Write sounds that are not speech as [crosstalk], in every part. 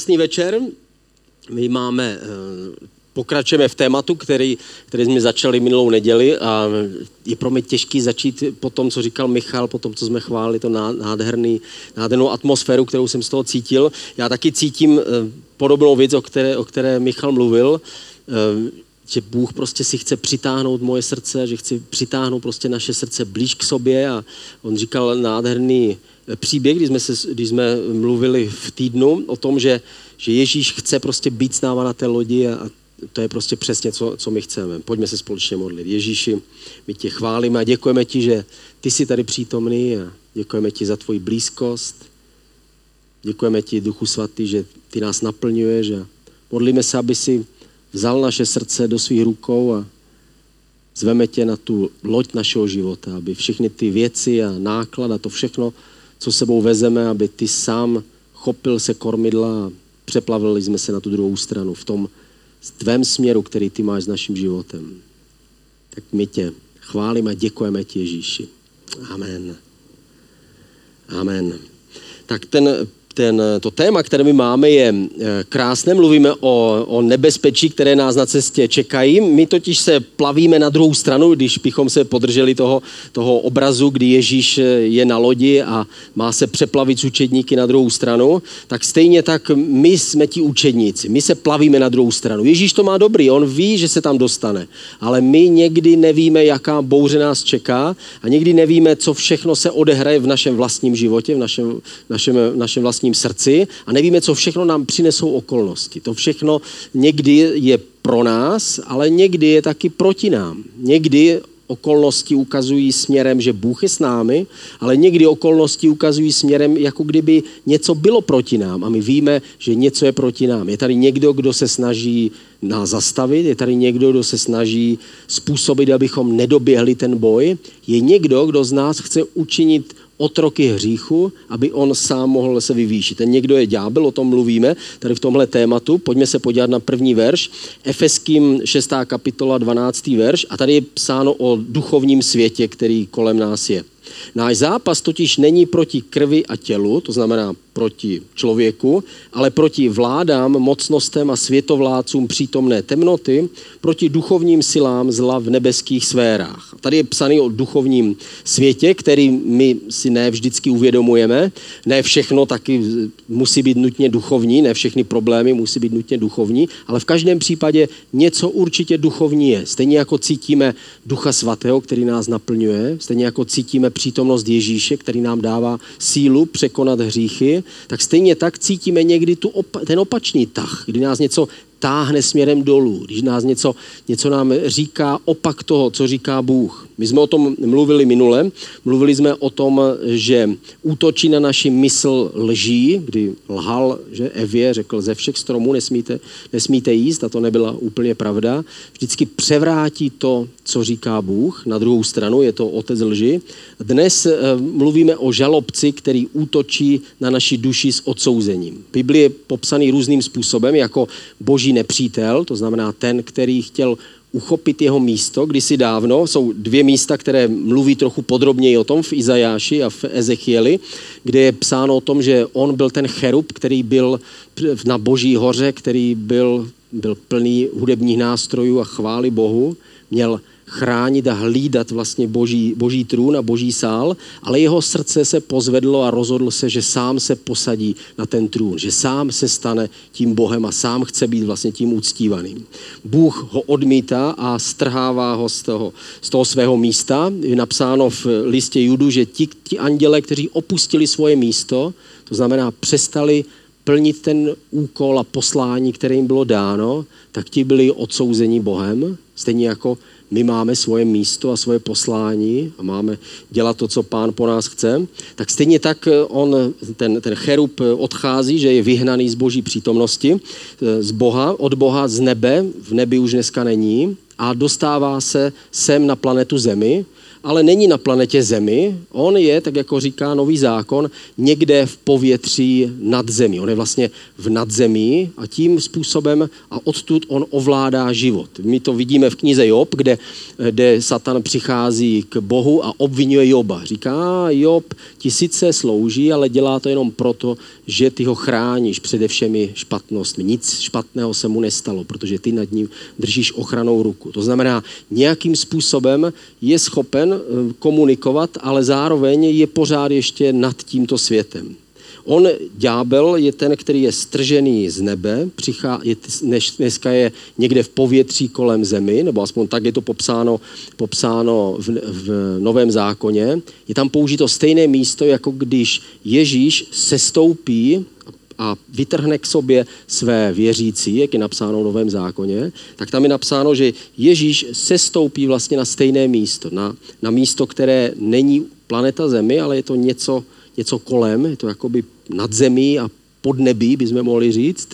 Krásný večer. My máme, eh, pokračujeme v tématu, který, který jsme začali minulou neděli a je pro mě těžký začít po tom, co říkal Michal, po tom, co jsme chválili, to nádherný, nádhernou atmosféru, kterou jsem z toho cítil. Já taky cítím eh, podobnou věc, o které, o které Michal mluvil, eh, že Bůh prostě si chce přitáhnout moje srdce, že chce přitáhnout prostě naše srdce blíž k sobě a on říkal nádherný příběh, když jsme, se, když jsme mluvili v týdnu o tom, že, že Ježíš chce prostě být s náma na té lodi a, a to je prostě přesně, co, co my chceme. Pojďme se společně modlit. Ježíši, my tě chválíme a děkujeme ti, že ty jsi tady přítomný a děkujeme ti za tvoji blízkost. Děkujeme ti, Duchu Svatý, že ty nás naplňuješ a modlíme se, aby si vzal naše srdce do svých rukou a zveme tě na tu loď našeho života, aby všechny ty věci a náklad a to všechno, co sebou vezeme, aby ty sám chopil se kormidla a přeplavili jsme se na tu druhou stranu v tom tvém směru, který ty máš s naším životem. Tak my tě chválíme a děkujeme ti, Ježíši. Amen. Amen. Tak ten ten, to téma, které my máme, je eh, krásné. Mluvíme o, o nebezpečí, které nás na cestě čekají. My totiž se plavíme na druhou stranu, když bychom se podrželi toho, toho obrazu, kdy Ježíš eh, je na lodi a má se přeplavit s učedníky na druhou stranu, tak stejně tak my jsme ti učedníci. My se plavíme na druhou stranu. Ježíš to má dobrý, on ví, že se tam dostane. Ale my někdy nevíme, jaká bouře nás čeká a někdy nevíme, co všechno se odehraje v našem vlastním životě, v našem, našem, našem vlastním vlastním srdci a nevíme, co všechno nám přinesou okolnosti. To všechno někdy je pro nás, ale někdy je taky proti nám. Někdy okolnosti ukazují směrem, že Bůh je s námi, ale někdy okolnosti ukazují směrem, jako kdyby něco bylo proti nám a my víme, že něco je proti nám. Je tady někdo, kdo se snaží nás zastavit, je tady někdo, kdo se snaží způsobit, abychom nedoběhli ten boj, je někdo, kdo z nás chce učinit otroky hříchu, aby on sám mohl se vyvýšit. Ten někdo je ďábel, o tom mluvíme tady v tomhle tématu. Pojďme se podívat na první verš, Efeským 6. kapitola 12. verš a tady je psáno o duchovním světě, který kolem nás je. Náš zápas totiž není proti krvi a tělu, to znamená proti člověku, ale proti vládám, mocnostem a světovládcům přítomné temnoty, proti duchovním silám zla v nebeských sférách. Tady je psaný o duchovním světě, který my si ne vždycky uvědomujeme. Ne všechno taky musí být nutně duchovní, ne všechny problémy musí být nutně duchovní, ale v každém případě něco určitě duchovní je. Stejně jako cítíme Ducha Svatého, který nás naplňuje, stejně jako cítíme přítomnost Ježíše, který nám dává sílu překonat hříchy, tak stejně tak cítíme někdy tu opa- ten opačný tah, kdy nás něco táhne směrem dolů, když nás něco, něco nám říká opak toho, co říká Bůh. My jsme o tom mluvili minule. Mluvili jsme o tom, že útočí na naši mysl lží, kdy lhal, že Evě řekl, ze všech stromů nesmíte, nesmíte jíst a to nebyla úplně pravda. Vždycky převrátí to, co říká Bůh. Na druhou stranu je to otec lži. Dnes eh, mluvíme o žalobci, který útočí na naši duši s odsouzením. Biblie je popsaný různým způsobem jako boží nepřítel, to znamená ten, který chtěl uchopit jeho místo. Kdysi dávno jsou dvě místa, které mluví trochu podrobněji o tom v Izajáši a v Ezechieli, kde je psáno o tom, že on byl ten cherub, který byl na boží hoře, který byl, byl plný hudebních nástrojů a chvály Bohu, měl chránit a hlídat vlastně boží, boží trůn a boží sál, ale jeho srdce se pozvedlo a rozhodl se, že sám se posadí na ten trůn, že sám se stane tím Bohem a sám chce být vlastně tím uctívaným. Bůh ho odmítá a strhává ho z toho, z toho svého místa. Je napsáno v listě Judu, že ti, ti anděle, kteří opustili svoje místo, to znamená přestali plnit ten úkol a poslání, které jim bylo dáno, tak ti byli odsouzeni Bohem, stejně jako my máme svoje místo a svoje poslání a máme dělat to, co pán po nás chce, tak stejně tak eh, on, ten, ten cherub eh, odchází, že je vyhnaný z boží přítomnosti, eh, z Boha, od Boha z nebe, v nebi už dneska není, a dostává se sem na planetu Zemi ale není na planetě Zemi. On je, tak jako říká nový zákon, někde v povětří nad zemí. On je vlastně v nadzemí a tím způsobem a odtud on ovládá život. My to vidíme v knize Job, kde, kde Satan přichází k Bohu a obvinuje Joba. Říká, Job ti sice slouží, ale dělá to jenom proto, že ty ho chráníš přede všemi špatnostmi. Nic špatného se mu nestalo, protože ty nad ním držíš ochranou ruku. To znamená, nějakým způsobem je schopen eh, komunikovat, ale zároveň je pořád ještě nad tímto světem. On, ďábel, je ten, který je stržený z nebe, přichá, je, než, dneska je někde v povětří kolem zemi, nebo aspoň tak je to popsáno, popsáno v, v Novém zákoně. Je tam použito stejné místo, jako když Ježíš sestoupí a vytrhne k sobě své věřící, jak je napsáno v Novém zákoně, tak tam je napsáno, že Ježíš sestoupí vlastně na stejné místo, na, na místo, které není planeta Zemi, ale je to něco, něco kolem, je to jakoby nad zemí a pod nebí, bychom mohli říct.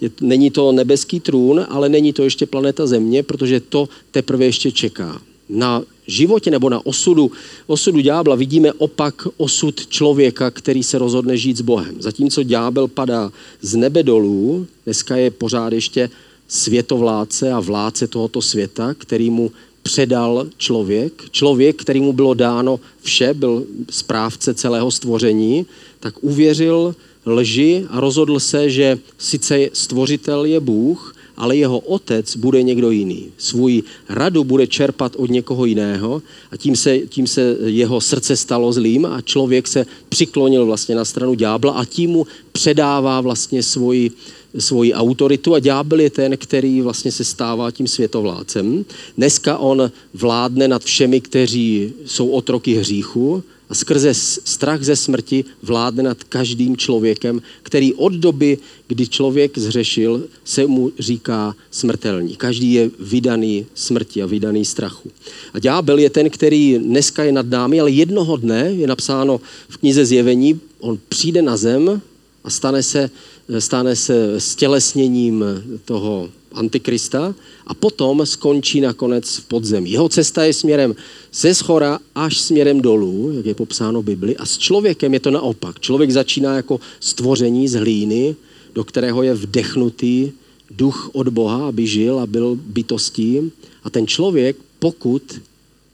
Je, není to nebeský trůn, ale není to ještě planeta Země, protože to teprve ještě čeká. Na životě nebo na osudu, osudu ďábla vidíme opak osud člověka, který se rozhodne žít s Bohem. Zatímco ďábel padá z nebe dolů, dneska je pořád ještě světovládce a vládce tohoto světa, který mu předal člověk. Člověk, který mu bylo dáno vše, byl správce celého stvoření, tak uvěřil lži a rozhodl se, že sice stvořitel je Bůh, ale jeho otec bude někdo jiný. Svůj radu bude čerpat od někoho jiného a tím se, tím se jeho srdce stalo zlým a člověk se přiklonil vlastně na stranu ďábla a tím mu předává vlastně svoji, svoji autoritu a ďábel je ten, který vlastně se stává tím světovládcem. Dneska on vládne nad všemi, kteří jsou otroky hříchu a skrze strach ze smrti vládne nad každým člověkem, který od doby, kdy člověk zřešil, se mu říká smrtelný. Každý je vydaný smrti a vydaný strachu. A ďábel je ten, který dneska je nad námi, ale jednoho dne je napsáno v knize Zjevení, on přijde na zem a stane se, stane se stělesněním toho Antikrista a potom skončí nakonec v podzemí. Jeho cesta je směrem ze schora až směrem dolů, jak je popsáno v Bibli, a s člověkem je to naopak. Člověk začíná jako stvoření z hlíny, do kterého je vdechnutý duch od Boha, aby žil a byl bytostí. A ten člověk, pokud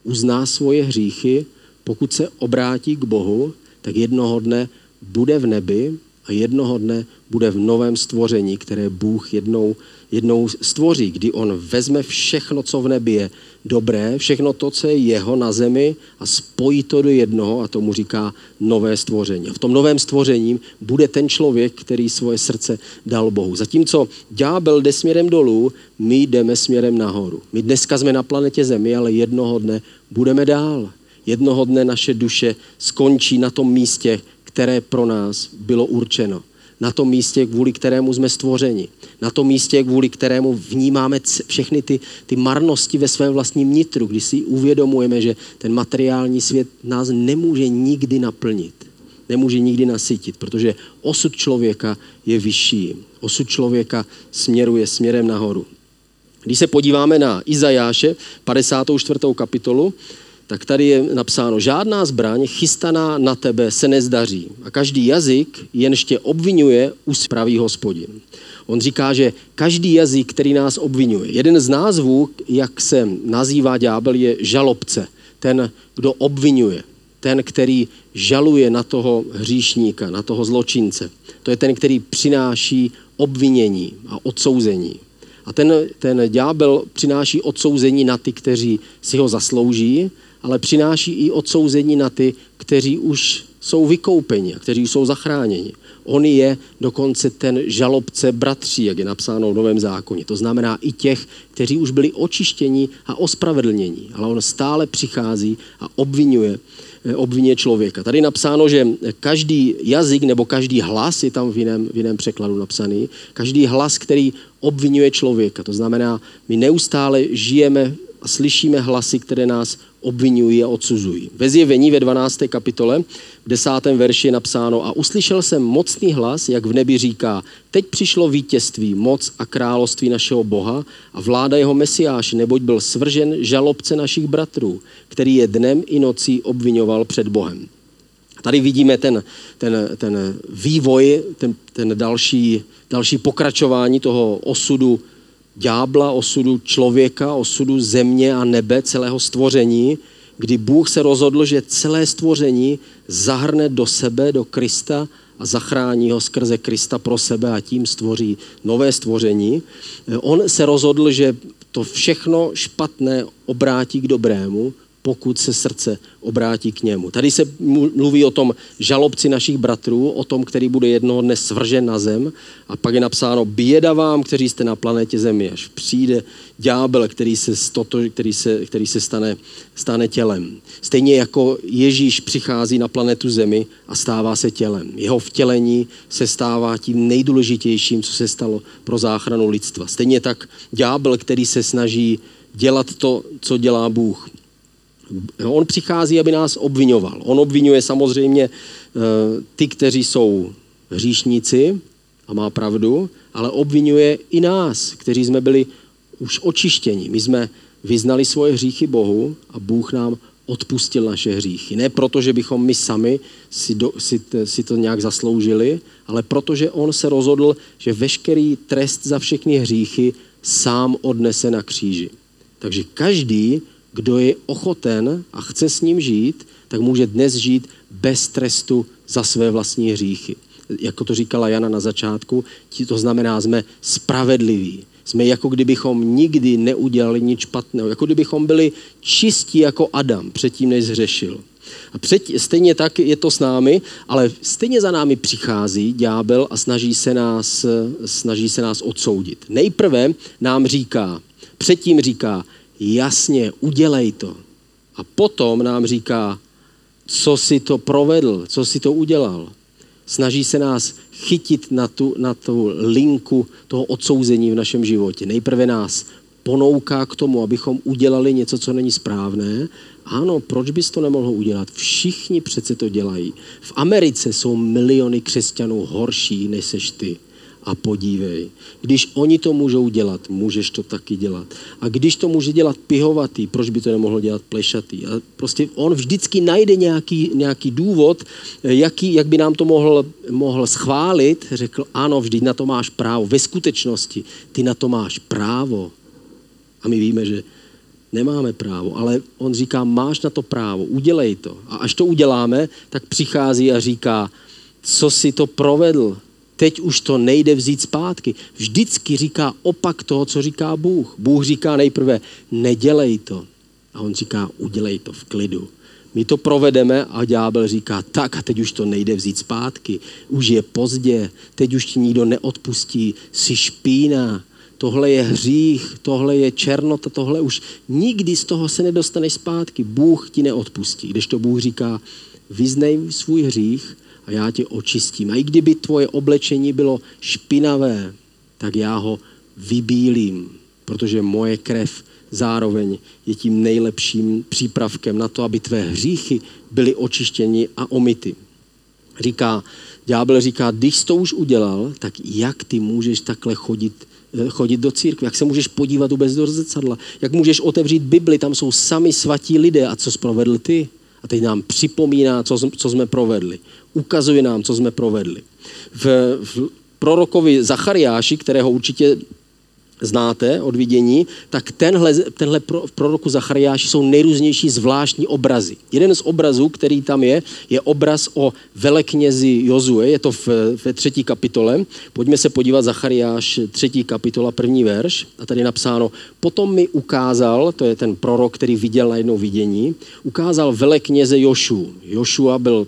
uzná svoje hříchy, pokud se obrátí k Bohu, tak jednoho dne bude v nebi a jednoho dne bude v novém stvoření, které Bůh jednou, jednou stvoří, kdy on vezme všechno, co v nebi je dobré, všechno to, co je jeho na zemi a spojí to do jednoho a tomu říká nové stvoření. A v tom novém stvoření bude ten člověk, který svoje srdce dal Bohu. Zatímco ďábel jde směrem dolů, my jdeme směrem nahoru. My dneska jsme na planetě Zemi, ale jednoho dne budeme dál. Jednoho dne naše duše skončí na tom místě, které pro nás bylo určeno. Na tom místě, kvůli kterému jsme stvořeni. Na tom místě, kvůli kterému vnímáme všechny ty, ty marnosti ve svém vlastním nitru, když si uvědomujeme, že ten materiální svět nás nemůže nikdy naplnit. Nemůže nikdy nasytit, protože osud člověka je vyšší. Osud člověka směruje směrem nahoru. Když se podíváme na Izajáše, 54. kapitolu, tak tady je napsáno, žádná zbraň chystaná na tebe se nezdaří a každý jazyk jenž tě obvinuje, uspraví hospodin. On říká, že každý jazyk, který nás obvinuje, jeden z názvů, jak se nazývá ďábel, je žalobce, ten, kdo obvinuje, ten, který žaluje na toho hříšníka, na toho zločince. To je ten, který přináší obvinění a odsouzení. A ten, ten ďábel přináší odsouzení na ty, kteří si ho zaslouží, ale přináší i odsouzení na ty, kteří už jsou vykoupeni a kteří jsou zachráněni. On je dokonce ten žalobce bratří, jak je napsáno v Novém zákoně. To znamená i těch, kteří už byli očištěni a ospravedlnění. Ale on stále přichází a obvinuje, eh, obvinuje člověka. Tady je napsáno, že každý jazyk nebo každý hlas, je tam v jiném, v jiném překladu napsaný, každý hlas, který obvinuje člověka. To znamená, my neustále žijeme a slyšíme hlasy, které nás obvinují a odsuzují. Ve zjevení ve 12. kapitole, v 10. verši je napsáno a uslyšel jsem mocný hlas, jak v nebi říká, teď přišlo vítězství, moc a království našeho Boha a vláda jeho mesiáše, neboť byl svržen žalobce našich bratrů, který je dnem i nocí obvinoval před Bohem. Tady vidíme ten, ten, ten vývoj, ten, ten další, další pokračování toho osudu ďábla, osudu člověka, osudu země a nebe, celého stvoření, kdy Bůh se rozhodl, že celé stvoření zahrne do sebe, do Krista a zachrání ho skrze Krista pro sebe a tím stvoří nové stvoření. On se rozhodl, že to všechno špatné obrátí k dobrému, pokud se srdce obrátí k němu. Tady se mluví o tom žalobci našich bratrů, o tom, který bude jednoho dne svržen na zem a pak je napsáno běda vám, kteří jste na planetě Zemi, až přijde ďábel, který se, stoto, který se, který se stane, stane tělem. Stejně jako Ježíš přichází na planetu Zemi a stává se tělem. Jeho vtělení se stává tím nejdůležitějším, co se stalo pro záchranu lidstva. Stejně tak ďábel, který se snaží dělat to, co dělá Bůh. On přichází, aby nás obvinoval. On obvinuje samozřejmě eh, ty, kteří jsou hříšníci, a má pravdu, ale obvinuje i nás, kteří jsme byli už očištěni. My jsme vyznali svoje hříchy Bohu a Bůh nám odpustil naše hříchy. Ne proto, že bychom my sami si, do, si, si to nějak zasloužili, ale protože On se rozhodl, že veškerý trest za všechny hříchy sám odnese na kříži. Takže každý, kdo je ochoten a chce s ním žít, tak může dnes žít bez trestu za své vlastní hříchy. Jako to říkala Jana na začátku, to znamená, jsme spravedliví. Jsme jako kdybychom nikdy neudělali nic špatného. Jako kdybychom byli čistí jako Adam předtím, než zřešil. A před, stejně tak je to s námi, ale stejně za námi přichází ďábel a snaží se nás, snaží se nás odsoudit. Nejprve nám říká, předtím říká, jasně, udělej to. A potom nám říká, co si to provedl, co si to udělal. Snaží se nás chytit na tu, na tu linku toho odsouzení v našem životě. Nejprve nás ponouká k tomu, abychom udělali něco, co není správné. Ano, proč bys to nemohl udělat? Všichni přece to dělají. V Americe jsou miliony křesťanů horší, než seš ty a podívej. Když oni to můžou dělat, můžeš to taky dělat. A když to může dělat pihovatý, proč by to nemohl dělat plešatý? A prostě on vždycky najde nějaký, nějaký důvod, jaký, jak by nám to mohl, mohl schválit. Řekl, ano, vždyť na to máš právo. Ve skutečnosti ty na to máš právo. A my víme, že nemáme právo, ale on říká, máš na to právo, udělej to. A až to uděláme, tak přichází a říká, co si to provedl, teď už to nejde vzít zpátky. Vždycky říká opak toho, co říká Bůh. Bůh říká nejprve, nedělej to. A on říká, udělej to v klidu. My to provedeme a ďábel říká, tak a teď už to nejde vzít zpátky. Už je pozdě, teď už ti nikdo neodpustí, jsi špína, tohle je hřích, tohle je černota, tohle už nikdy z toho se nedostaneš zpátky. Bůh ti neodpustí. Když to Bůh říká, vyznej svůj hřích a já tě očistím. A i kdyby tvoje oblečení bylo špinavé, tak já ho vybílím, protože moje krev zároveň je tím nejlepším přípravkem na to, aby tvé hříchy byly očištěni a omity. Říká, ďábel říká, když to už udělal, tak jak ty můžeš takhle chodit, eh, chodit do církve, jak se můžeš podívat vůbec do zrcadla, jak můžeš otevřít Bibli, tam jsou sami svatí lidé a co jsi provedl ty? A teď nám připomíná, co, co jsme provedli ukazuje nám, co jsme provedli. V, v prorokovi Zachariáši, kterého určitě znáte od vidění, tak tenhle, tenhle pro, v proroku Zachariáši jsou nejrůznější zvláštní obrazy. Jeden z obrazů, který tam je, je obraz o veleknězi Jozue, je to v, ve třetí kapitole. Pojďme se podívat Zachariáš, třetí kapitola, první verš. A tady je napsáno, potom mi ukázal, to je ten prorok, který viděl na jednou vidění, ukázal velekněze Jošu. Jošua byl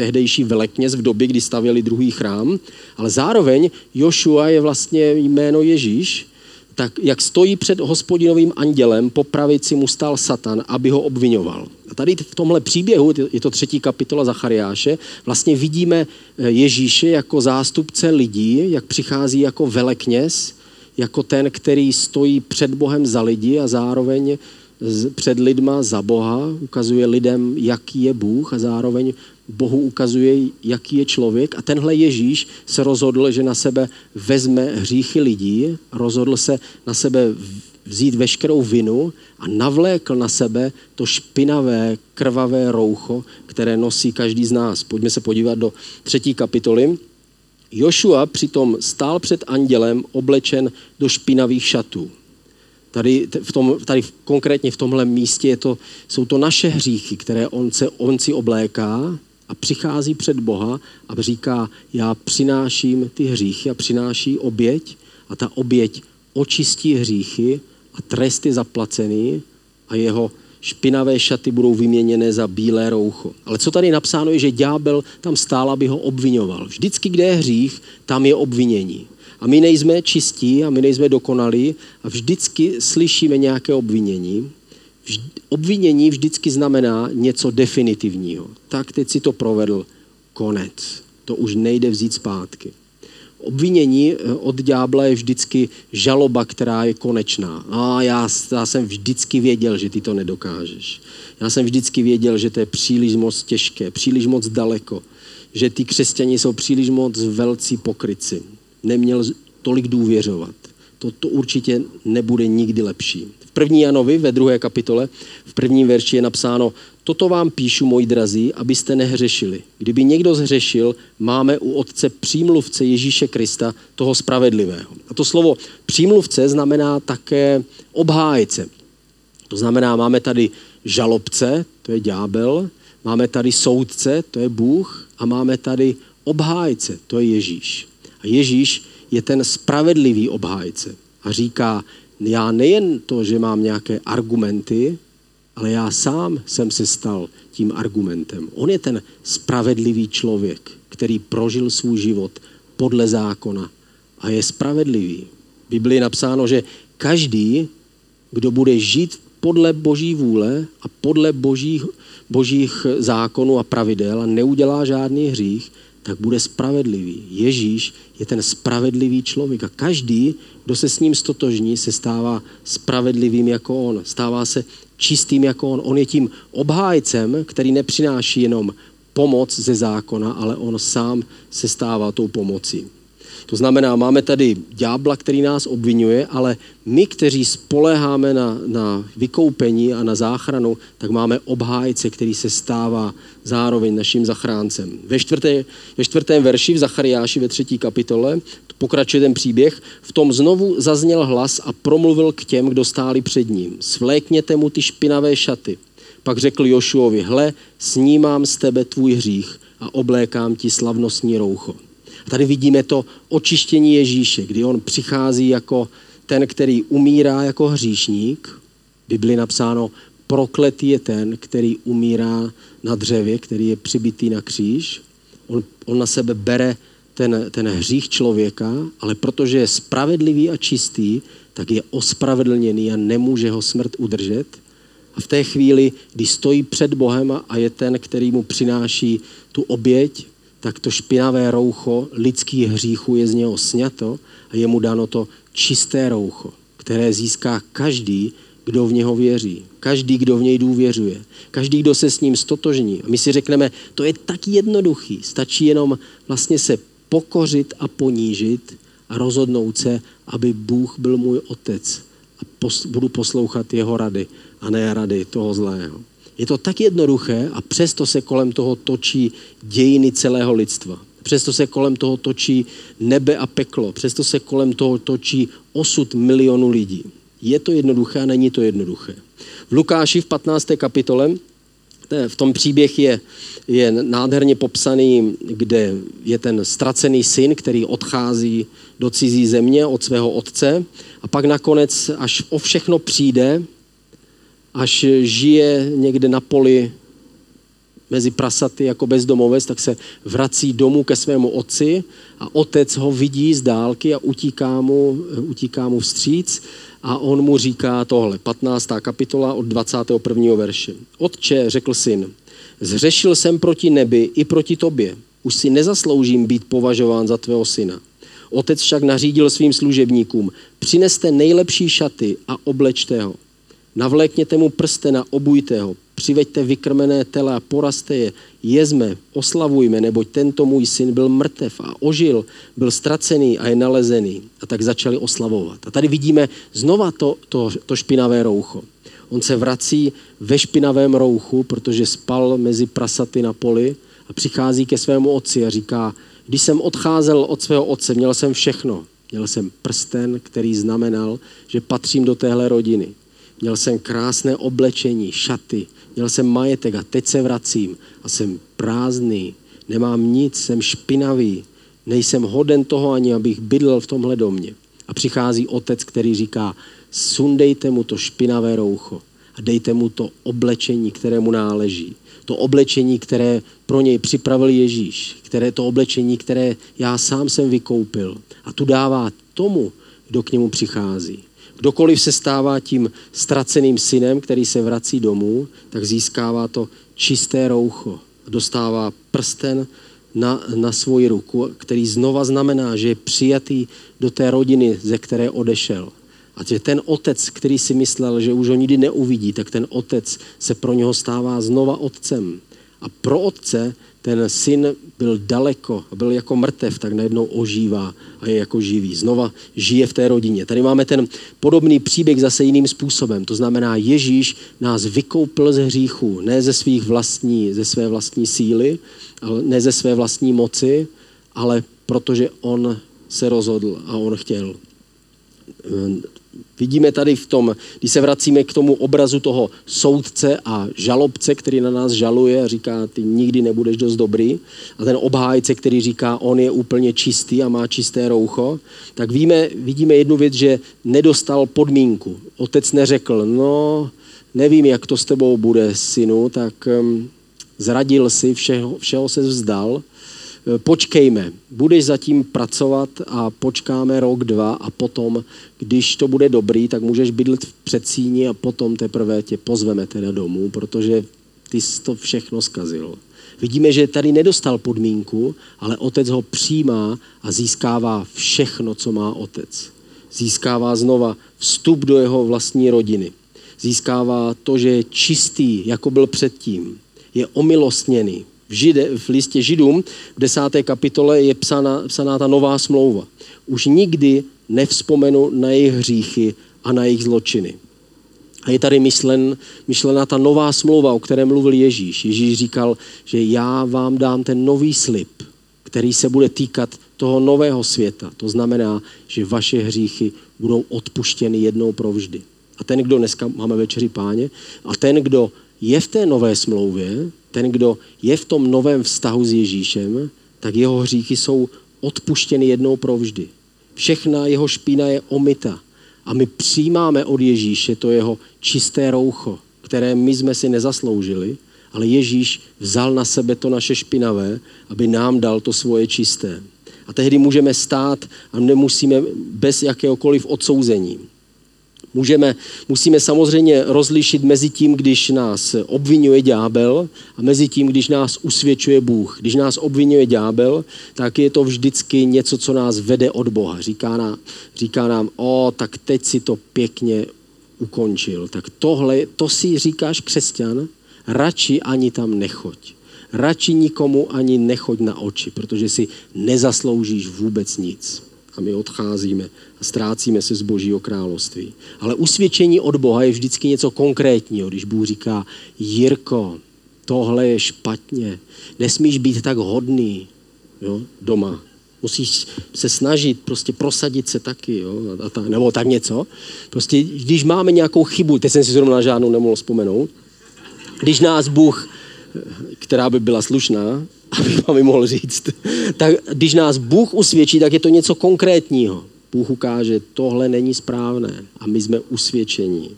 tehdejší velekněz v době, kdy stavěli druhý chrám, ale zároveň Jošua je vlastně jméno Ježíš, tak jak stojí před hospodinovým andělem, po pravici mu stál Satan, aby ho obvinoval. A tady v tomhle příběhu, je to třetí kapitola Zachariáše, vlastně vidíme eh, Ježíše jako zástupce lidí, jak přichází jako velekněz, jako ten, který stojí před Bohem za lidi a zároveň před lidma za Boha, ukazuje lidem, jaký je Bůh a zároveň Bohu ukazuje, jaký je člověk. A tenhle Ježíš se rozhodl, že na sebe vezme hříchy lidí, rozhodl se na sebe vzít veškerou vinu a navlékl na sebe to špinavé, krvavé roucho, které nosí každý z nás. Pojďme se podívat do třetí kapitoly. Jošua přitom stál před andělem oblečen do špinavých šatů. Tady, v tom, tady konkrétně v tomhle místě je to, jsou to naše hříchy, které on, se, on si obléká a přichází před Boha a říká, já přináším ty hříchy a přináší oběť a ta oběť očistí hříchy a trest je zaplacený a jeho špinavé šaty budou vyměněné za bílé roucho. Ale co tady napsáno je, že ďábel tam stál, aby ho obvinoval. Vždycky, kde je hřích, tam je obvinění. A my nejsme čistí a my nejsme dokonalí a vždycky slyšíme nějaké obvinění. Obvinění vždycky znamená něco definitivního. Tak teď si to provedl, konec. To už nejde vzít zpátky. Obvinění eh, od ďábla je vždycky žaloba, která je konečná. A já, já jsem vždycky věděl, že ty to nedokážeš. Já jsem vždycky věděl, že to je příliš moc těžké, příliš moc daleko, že ty křesťani jsou příliš moc velcí pokryci. Neměl tolik důvěřovat. To, to určitě nebude nikdy lepší. První Janovi ve druhé kapitole, v prvním verši je napsáno, Toto vám píšu, moji drazí, abyste nehřešili. Kdyby někdo zhřešil, máme u Otce přímluvce Ježíše Krista, toho spravedlivého. A to slovo přímluvce znamená také obhájce. To znamená, máme tady žalobce, to je ďábel, máme tady soudce, to je Bůh, a máme tady obhájce, to je Ježíš. A Ježíš je ten spravedlivý obhájce. A říká, já nejen to, že mám nějaké argumenty, ale já sám jsem se stal tím argumentem. On je ten spravedlivý člověk, který prožil svůj život podle zákona a je spravedlivý. V Biblii je napsáno, že každý, kdo bude žít podle boží vůle a podle božích, božích zákonů a pravidel a neudělá žádný hřích, tak bude spravedlivý. Ježíš je ten spravedlivý člověk a každý, kdo se s ním stotožní, se stává spravedlivým jako on. Stává se čistým jako on. On je tím obhájcem, který nepřináší jenom pomoc ze zákona, ale on sám se stává tou pomocí. To znamená, máme tady ďábla, který nás obvinuje, ale my, kteří spoléháme na, na vykoupení a na záchranu, tak máme obhájce, který se stává zároveň naším zachráncem. Ve, čtvrté, ve čtvrtém verši v Zachariáši ve třetí kapitole pokračuje ten příběh, v tom znovu zazněl hlas a promluvil k těm, kdo stáli před ním. Svlékněte mu ty špinavé šaty. Pak řekl Jošuovi, hle, snímám z tebe tvůj hřích a oblékám ti slavnostní roucho. A tady vidíme to očištění Ježíše, kdy on přichází jako ten, který umírá jako hříšník. Bibli napsáno, prokletý je ten, který umírá na dřevě, který je přibitý na kříž. On, on na sebe bere ten, ten hřích člověka, ale protože je spravedlivý a čistý, tak je ospravedlněný a nemůže ho smrt udržet. A v té chvíli, kdy stojí před Bohem a je ten, který mu přináší tu oběť, tak to špinavé roucho lidských hříchů je z něho sněto a je mu dáno to čisté roucho, které získá každý, kdo v něho věří. Každý, kdo v něj důvěřuje. Každý, kdo se s ním stotožní. A my si řekneme, to je tak jednoduchý. Stačí jenom vlastně se pokořit a ponížit a rozhodnout se, aby Bůh byl můj otec a pos, budu poslouchat jeho rady a ne rady toho zlého. Je to tak jednoduché a přesto se kolem toho točí dějiny celého lidstva. Přesto se kolem toho točí nebe a peklo. Přesto se kolem toho točí osud milionů lidí. Je to jednoduché a není to jednoduché. V Lukáši v 15. kapitole v tom příběh je, je nádherně popsaný, kde je ten ztracený syn, který odchází do cizí země od svého otce a pak nakonec, až o všechno přijde, až žije někde na poli mezi prasaty jako bezdomovec, tak se vrací domů ke svému otci a otec ho vidí z dálky a utíká mu, utíká mu vstříc a on mu říká tohle, 15. kapitola od 21. verše. Otče, řekl syn, zřešil jsem proti nebi i proti tobě. Už si nezasloužím být považován za tvého syna. Otec však nařídil svým služebníkům, přineste nejlepší šaty a oblečte ho. Navlékněte mu prsten a obujte ho, přiveďte vykrmené tela a poraste je, jezme, oslavujme, neboť tento můj syn byl mrtev a ožil, byl ztracený a je nalezený. A tak začali oslavovat. A tady vidíme znova to, to, to špinavé roucho. On se vrací ve špinavém rouchu, protože spal mezi prasaty na poli a přichází ke svému otci a říká, když jsem odcházel od svého otce, měl jsem všechno. Měl jsem prsten, který znamenal, že patřím do téhle rodiny. Měl jsem krásné oblečení, šaty, měl jsem majetek a teď se vracím a jsem prázdný, nemám nic, jsem špinavý, nejsem hoden toho ani, abych bydlel v tomhle domě. A přichází otec, který říká, sundejte mu to špinavé roucho a dejte mu to oblečení, které mu náleží. To oblečení, které pro něj připravil Ježíš, které to oblečení, které já sám jsem vykoupil. A tu dává tomu, kdo k němu přichází. Kdokoliv se stává tím ztraceným synem, který se vrací domů, tak získává to čisté roucho. Dostává prsten na, na svoji ruku, který znova znamená, že je přijatý do té rodiny, ze které odešel. A že ten otec, který si myslel, že už ho nikdy neuvidí, tak ten otec se pro něho stává znova otcem. A pro otce ten syn byl daleko byl jako mrtev, tak najednou ožívá a je jako živý. Znova žije v té rodině. Tady máme ten podobný příběh zase jiným způsobem. To znamená, Ježíš nás vykoupil ze hříchu, ne ze svých vlastní, ze své vlastní síly, ne ze své vlastní moci, ale protože on se rozhodl a on chtěl. Vidíme tady v tom, když se vracíme k tomu obrazu toho soudce a žalobce, který na nás žaluje a říká, ty nikdy nebudeš dost dobrý, a ten obhájce, který říká, on je úplně čistý a má čisté roucho, tak víme, vidíme jednu věc, že nedostal podmínku. Otec neřekl, no, nevím, jak to s tebou bude, synu, tak um, zradil si, všeho, všeho se vzdal, počkejme, budeš zatím pracovat a počkáme rok, dva a potom, když to bude dobrý, tak můžeš bydlet v předsíni a potom teprve tě pozveme teda domů, protože ty jsi to všechno zkazil. Vidíme, že tady nedostal podmínku, ale otec ho přijímá a získává všechno, co má otec. Získává znova vstup do jeho vlastní rodiny. Získává to, že je čistý, jako byl předtím. Je omilostněný, v, žide, v listě Židům v desáté kapitole je psána, psaná ta nová smlouva. Už nikdy nevzpomenu na jejich hříchy a na jejich zločiny. A je tady myšlen, myšlená ta nová smlouva, o které mluvil Ježíš. Ježíš říkal, že já vám dám ten nový slib, který se bude týkat toho nového světa. To znamená, že vaše hříchy budou odpuštěny jednou provždy. A ten, kdo dneska máme večeři páně, a ten, kdo je v té nové smlouvě, ten, kdo je v tom novém vztahu s Ježíšem, tak jeho hříchy jsou odpuštěny jednou provždy. Všechna jeho špína je omita. A my přijímáme od Ježíše to jeho čisté roucho, které my jsme si nezasloužili, ale Ježíš vzal na sebe to naše špinavé, aby nám dal to svoje čisté. A tehdy můžeme stát a nemusíme bez jakéhokoliv odsouzení. Můžeme, musíme samozřejmě rozlišit mezi tím, když nás obvinuje ďábel a mezi tím, když nás usvědčuje Bůh. Když nás obvinuje ďábel, tak je to vždycky něco, co nás vede od Boha. Říká nám, říká nám o, tak teď si to pěkně ukončil. Tak tohle, to si říkáš křesťan, radši ani tam nechoď. Radši nikomu ani nechoď na oči, protože si nezasloužíš vůbec nic a my odcházíme a ztrácíme se z Božího království. Ale usvědčení od Boha je vždycky něco konkrétního, když Bůh říká, Jirko, tohle je špatně, nesmíš být tak hodný jo, doma. Musíš se snažit prostě prosadit se taky, jo, a ta, nebo tak něco. Prostě když máme nějakou chybu, teď jsem si zrovna na žádnou nemohl vzpomenout, když nás Bůh, která by byla slušná, [laughs] abych vám mohl říct. tak když nás Bůh usvědčí, tak je to něco konkrétního. Bůh ukáže, tohle není správné a my jsme usvědčení.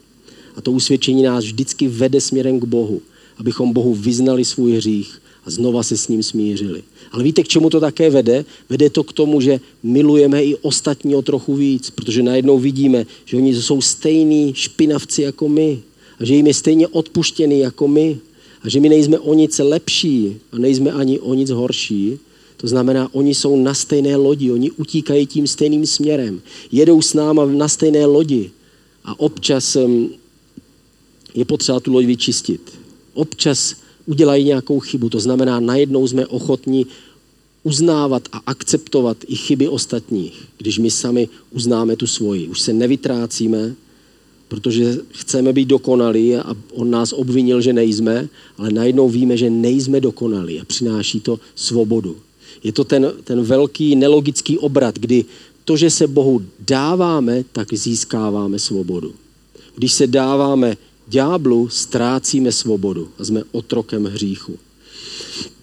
A to usvědčení nás vždycky vede směrem k Bohu, abychom Bohu vyznali svůj hřích a znova se s ním smířili. Ale víte, k čemu to také vede? Vede to k tomu, že milujeme i ostatní o trochu víc, protože najednou vidíme, že oni jsou stejní špinavci jako my a že jim je stejně odpuštěný jako my a že my nejsme o nic lepší a nejsme ani o nic horší. To znamená, oni jsou na stejné lodi, oni utíkají tím stejným směrem. Jedou s náma na stejné lodi. A občas je potřeba tu loď vyčistit. Občas udělají nějakou chybu, to znamená, najednou jsme ochotní uznávat a akceptovat i chyby ostatních, když my sami uznáme tu svoji. Už se nevytrácíme, protože chceme být dokonalí a on nás obvinil, že nejsme, ale najednou víme, že nejsme dokonalí a přináší to svobodu. Je to ten, ten velký nelogický obrat, kdy to, že se Bohu dáváme, tak získáváme svobodu. Když se dáváme ďáblu, ztrácíme svobodu a jsme otrokem hříchu.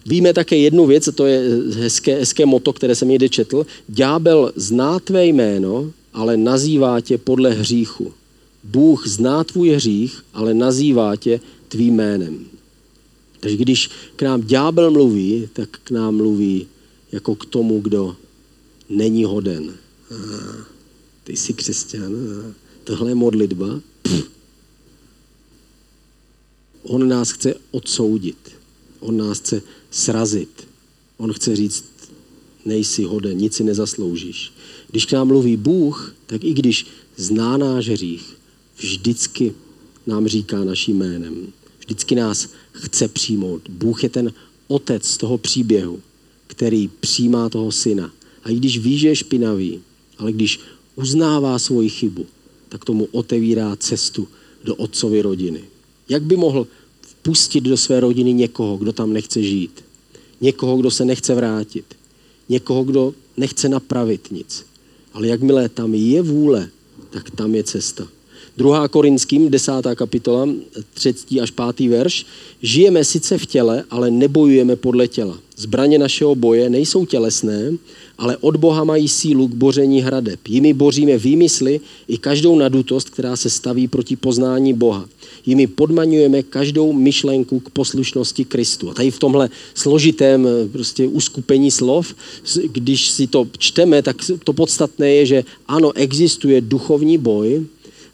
Víme také jednu věc, a to je hezké, hezké moto, které jsem někde četl. Ďábel zná tvé jméno, ale nazývá tě podle hříchu. Bůh zná tvůj hřích, ale nazývá tě tvým jménem. Takže když k nám ďábel mluví, tak k nám mluví jako k tomu, kdo není hoden. Ah, ty jsi křesťan, ah, tohle je modlitba. Pff. On nás chce odsoudit. On nás chce srazit. On chce říct, nejsi hoden, nic si nezasloužíš. Když k nám mluví Bůh, tak i když zná náš hřích, vždycky nám říká naším jménem. Vždycky nás chce přijmout. Bůh je ten otec toho příběhu, který přijímá toho syna. A i když ví, že je špinavý, ale když uznává svoji chybu, tak tomu otevírá cestu do otcovy rodiny. Jak by mohl vpustit do své rodiny někoho, kdo tam nechce žít? Někoho, kdo se nechce vrátit? Někoho, kdo nechce napravit nic? Ale jakmile tam je vůle, tak tam je cesta. 2. Korinským, 10. kapitola, 3. až 5. verš. Žijeme sice v těle, ale nebojujeme podle těla. Zbraně našeho boje nejsou tělesné, ale od Boha mají sílu k boření hradeb. Jimi boříme výmysly i každou nadutost, která se staví proti poznání Boha. Jimi podmaňujeme každou myšlenku k poslušnosti Kristu. A tady v tomhle složitém prostě uskupení slov, když si to čteme, tak to podstatné je, že ano, existuje duchovní boj,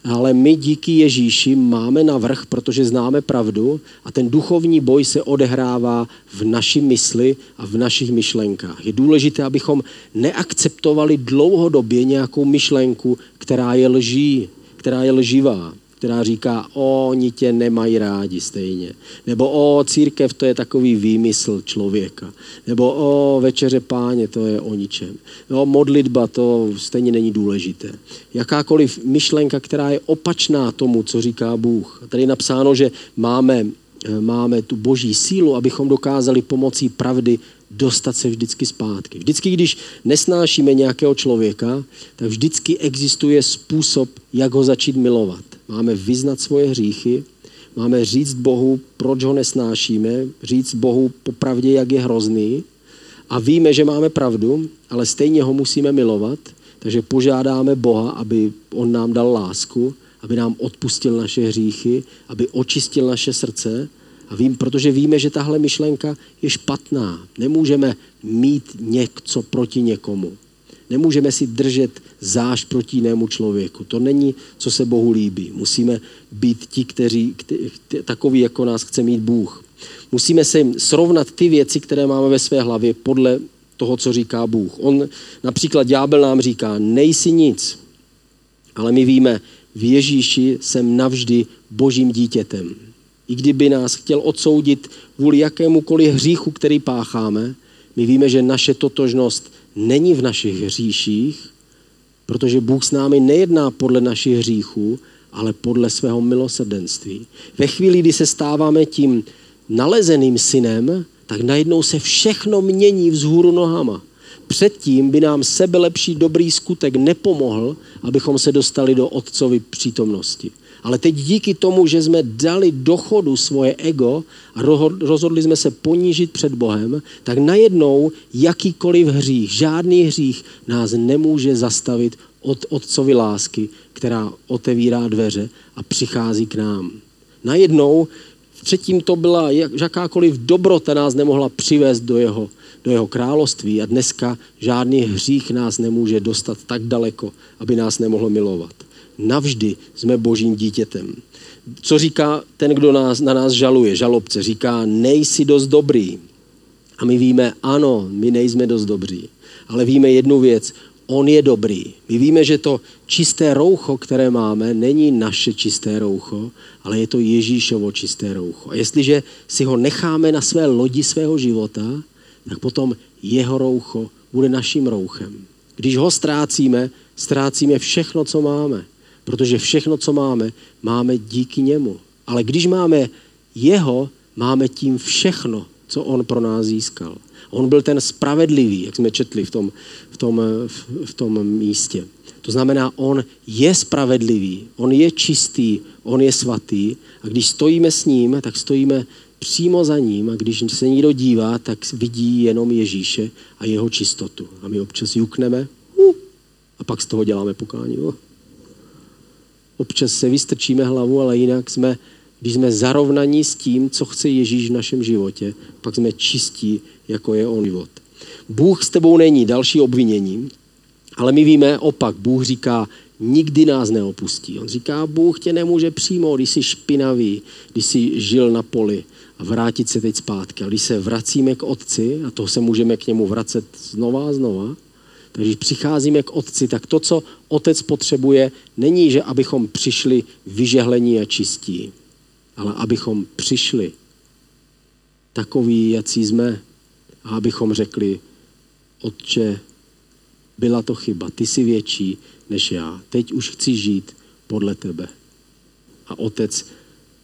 ale my díky Ježíši máme navrh, protože známe pravdu a ten duchovní boj se odehrává v naší mysli a v našich myšlenkách. Je důležité, abychom neakceptovali dlouhodobě nějakou myšlenku, která je lží, která je lživá která říká, o, oni tě nemají rádi stejně. Nebo o, církev to je takový výmysl člověka. Nebo o, večeře páně to je o ničem. No, modlitba to stejně není důležité. Jakákoliv myšlenka, která je opačná tomu, co říká Bůh. Tady je napsáno, že máme, máme tu boží sílu, abychom dokázali pomocí pravdy dostat se vždycky zpátky. Vždycky, když nesnášíme nějakého člověka, tak vždycky existuje způsob, jak ho začít milovat. Máme vyznat svoje hříchy, máme říct Bohu, proč ho nesnášíme, říct Bohu popravdě, jak je hrozný a víme, že máme pravdu, ale stejně ho musíme milovat, takže požádáme Boha, aby on nám dal lásku, aby nám odpustil naše hříchy, aby očistil naše srdce a vím, protože víme, že tahle myšlenka je špatná. Nemůžeme mít něco proti někomu. Nemůžeme si držet záž proti jinému člověku. To není, co se Bohu líbí. Musíme být ti, kteří, kteří takový, jako nás chce mít Bůh. Musíme se srovnat ty věci, které máme ve své hlavě podle toho, co říká Bůh. On, například ďábel nám říká, nejsi nic, ale my víme, v Ježíši jsem navždy božím dítětem. I kdyby nás chtěl odsoudit kvůli jakémukoliv hříchu, který pácháme, my víme, že naše totožnost není v našich hříších, protože Bůh s námi nejedná podle našich hříchů, ale podle svého milosrdenství. Ve chvíli, kdy se stáváme tím nalezeným synem, tak najednou se všechno mění vzhůru nohama. Předtím by nám sebelepší dobrý skutek nepomohl, abychom se dostali do otcovy přítomnosti. Ale teď díky tomu, že jsme dali do chodu svoje ego a rozhodli jsme se ponížit před Bohem, tak najednou jakýkoliv hřích, žádný hřích nás nemůže zastavit od otcovi lásky, která otevírá dveře a přichází k nám. Najednou předtím to byla jakákoliv dobrota nás nemohla přivést do jeho, do jeho království a dneska žádný hřích nás nemůže dostat tak daleko, aby nás nemohl milovat. Navždy jsme božím dítětem. Co říká ten, kdo nás, na nás žaluje, žalobce? Říká, nejsi dost dobrý. A my víme, ano, my nejsme dost dobří. Ale víme jednu věc, on je dobrý. My víme, že to čisté roucho, které máme, není naše čisté roucho, ale je to Ježíšovo čisté roucho. A jestliže si ho necháme na své lodi svého života, tak potom jeho roucho bude naším rouchem. Když ho ztrácíme, ztrácíme všechno, co máme. Protože všechno, co máme, máme díky němu. Ale když máme jeho, máme tím všechno, co on pro nás získal. On byl ten spravedlivý, jak jsme četli v tom, v tom, v tom místě. To znamená, on je spravedlivý, on je čistý, on je svatý a když stojíme s ním, tak stojíme přímo za ním a když se někdo dívá, tak vidí jenom Ježíše a jeho čistotu. A my občas jukneme a pak z toho děláme pokání. Občas se vystrčíme hlavu, ale jinak jsme, když jsme zarovnaní s tím, co chce Ježíš v našem životě, pak jsme čistí, jako je on život. Bůh s tebou není další obvinění, ale my víme opak. Bůh říká, nikdy nás neopustí. On říká, Bůh tě nemůže přijmout, když jsi špinavý, když jsi žil na poli a vrátit se teď zpátky. A když se vracíme k Otci, a to se můžeme k němu vracet znova a znova, když přicházíme k Otci, tak to, co Otec potřebuje, není, že abychom přišli vyžehlení a čistí, ale abychom přišli takový, jací jsme, a abychom řekli, Otče, byla to chyba, ty jsi větší než já, teď už chci žít podle tebe. A Otec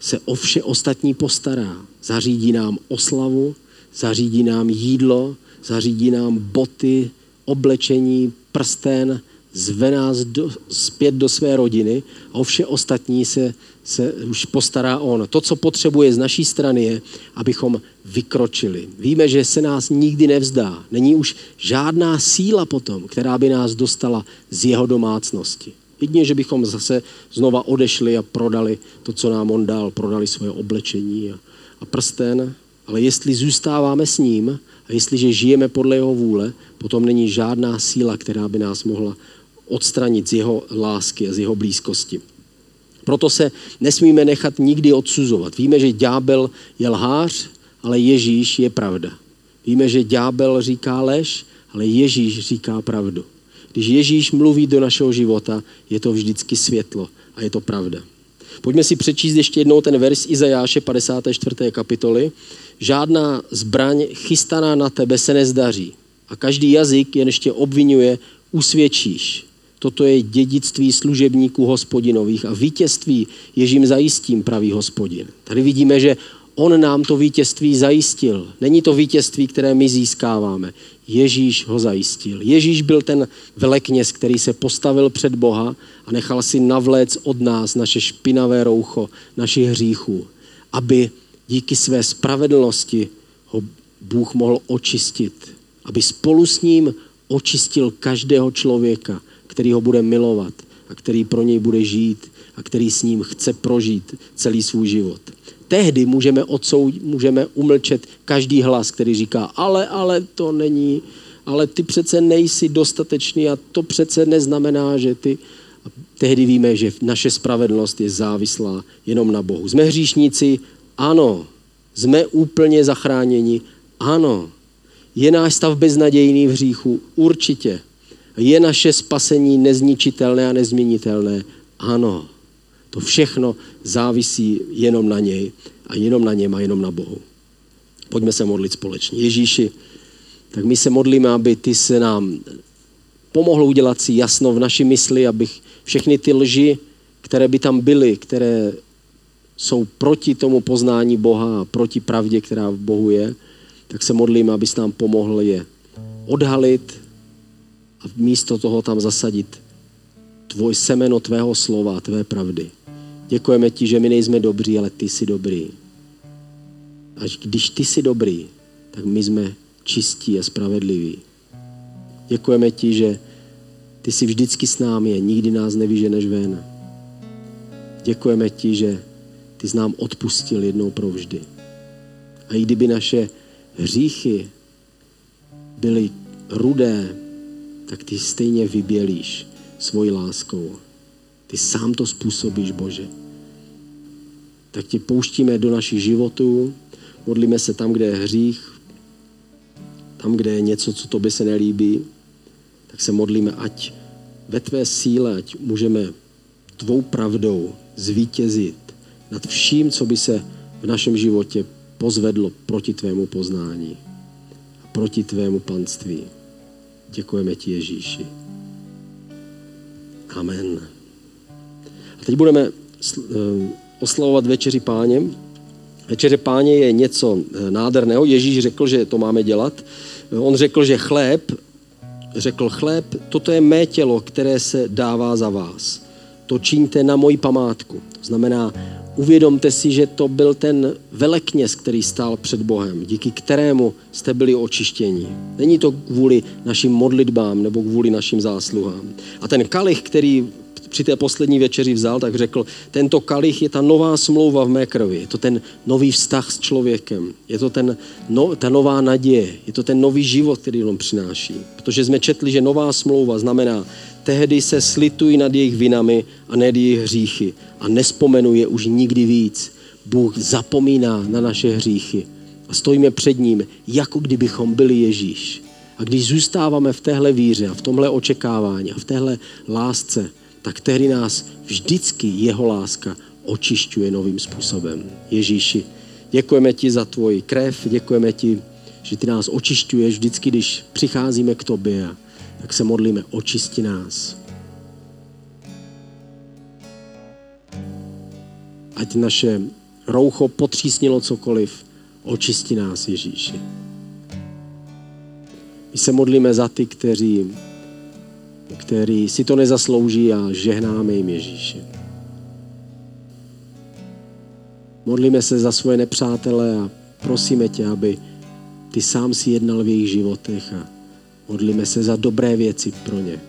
se o vše ostatní postará. Zařídí nám oslavu, zařídí nám jídlo, zařídí nám boty, oblečení, prsten, zve nás do, zpět do své rodiny a o vše ostatní se, se už postará on. To, co potřebuje z naší strany je, abychom vykročili. Víme, že se nás nikdy nevzdá. Není už žádná síla potom, která by nás dostala z jeho domácnosti. Jedině, že bychom zase znova odešli a prodali to, co nám on dal, prodali svoje oblečení a, a prsten, ale jestli zůstáváme s ním a jestliže žijeme podle jeho vůle, potom není žádná síla, která by nás mohla odstranit z jeho lásky a z jeho blízkosti. Proto se nesmíme nechat nikdy odsuzovat. Víme, že ďábel je lhář, ale Ježíš je pravda. Víme, že ďábel říká lež, ale Ježíš říká pravdu. Když Ježíš mluví do našeho života, je to vždycky světlo a je to pravda. Pojďme si přečíst ještě jednou ten verš Izajáše 54. kapitoly. Žádná zbraň chystaná na tebe se nezdaří a každý jazyk jen ještě obvinuje, usvědčíš. Toto je dědictví služebníků hospodinových a vítězství ježím zajistím, pravý hospodin. Tady vidíme, že on nám to vítězství zajistil. Není to vítězství, které my získáváme. Ježíš ho zajistil. Ježíš byl ten velekněz, který se postavil před Boha a nechal si navléct od nás naše špinavé roucho, našich hříchů, aby díky své spravedlnosti ho Bůh mohl očistit. Aby spolu s ním očistil každého člověka, který ho bude milovat a který pro něj bude žít a který s ním chce prožít celý svůj život tehdy můžeme, odsoud, můžeme umlčet každý hlas, který říká, ale, ale to není, ale ty přece nejsi dostatečný a to přece neznamená, že ty... A tehdy víme, že naše spravedlnost je závislá jenom na Bohu. Jsme hříšníci? Ano. Jsme úplně zachráněni? Ano. Je náš stav beznadějný v hříchu? Určitě. Je naše spasení nezničitelné a nezměnitelné? Ano. To všechno závisí jenom na něj a jenom na něm a jenom na Bohu. Pojďme se modlit společně. Ježíši, tak my se modlíme, aby ty se nám pomohl udělat si jasno v naší mysli, abych všechny ty lži, které by tam byly, které jsou proti tomu poznání Boha a proti pravdě, která v Bohu je, tak se modlíme, abys nám pomohl je odhalit a místo toho tam zasadit tvoj semeno tvého slova, tvé pravdy. Děkujeme ti, že my nejsme dobří, ale ty jsi dobrý. A když ty jsi dobrý, tak my jsme čistí a spravedliví. Děkujeme ti, že ty jsi vždycky s námi a nikdy nás nevyženeš ven. Děkujeme ti, že ty jsi nám odpustil jednou provždy. A i kdyby naše hříchy byly rudé, tak ty stejně vybělíš svojí láskou. Ty sám to způsobíš, Bože tak ti pouštíme do našich životů, modlíme se tam, kde je hřích, tam, kde je něco, co tobě se nelíbí, tak se modlíme, ať ve tvé síle, ať můžeme tvou pravdou zvítězit nad vším, co by se v našem životě pozvedlo proti tvému poznání a proti tvému panství. Děkujeme ti, Ježíši. Amen. A teď budeme eh, oslavovat večeři páně. Večeře páně je něco eh, nádherného. Ježíš řekl, že to máme dělat. On řekl, že chléb, řekl chléb, toto je mé tělo, které se dává za vás. To čiňte na moji památku. Znamená, uvědomte si, že to byl ten velekněz, který stál před Bohem, díky kterému jste byli očištěni. Není to kvůli našim modlitbám nebo kvůli našim zásluhám. A ten kalich, který při té poslední večeři vzal, tak řekl, tento kalich je ta nová smlouva v mé krvi, je to ten nový vztah s člověkem, je to ten, no, ta nová naděje, je to ten nový život, který on přináší. Protože jsme četli, že nová smlouva znamená, tehdy se slitují nad jejich vinami a nad jejich hříchy a nespomenu je už nikdy víc. Bůh zapomíná na naše hříchy a stojíme před ním, jako kdybychom byli Ježíš. A když zůstáváme v téhle víře a v tomhle očekávání a v téhle lásce, tak tehdy nás vždycky jeho láska očišťuje novým způsobem. Ježíši, děkujeme ti za tvoji krev, děkujeme ti, že ty nás očišťuješ vždycky, když přicházíme k tobě tak se modlíme, očisti nás. Ať naše roucho potřísnilo cokoliv, očisti nás, Ježíši. My se modlíme za ty, kteří který si to nezaslouží a žehnáme jim Ježíši. Modlíme se za svoje nepřátele a prosíme tě, aby ty sám si jednal v jejich životech a modlíme se za dobré věci pro ně.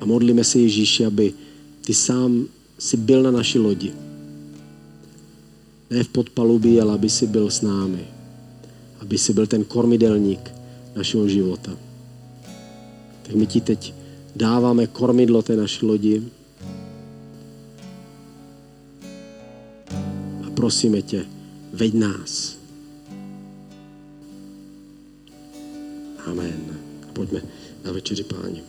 A modlíme se Ježíši, aby ty sám si byl na naší lodi. Ne v podpalubí, ale aby si byl s námi. Aby si byl ten kormidelník, našeho života. Tak my ti teď dáváme kormidlo té naší lodi a prosíme tě, veď nás. Amen. Pojďme na večeři páně.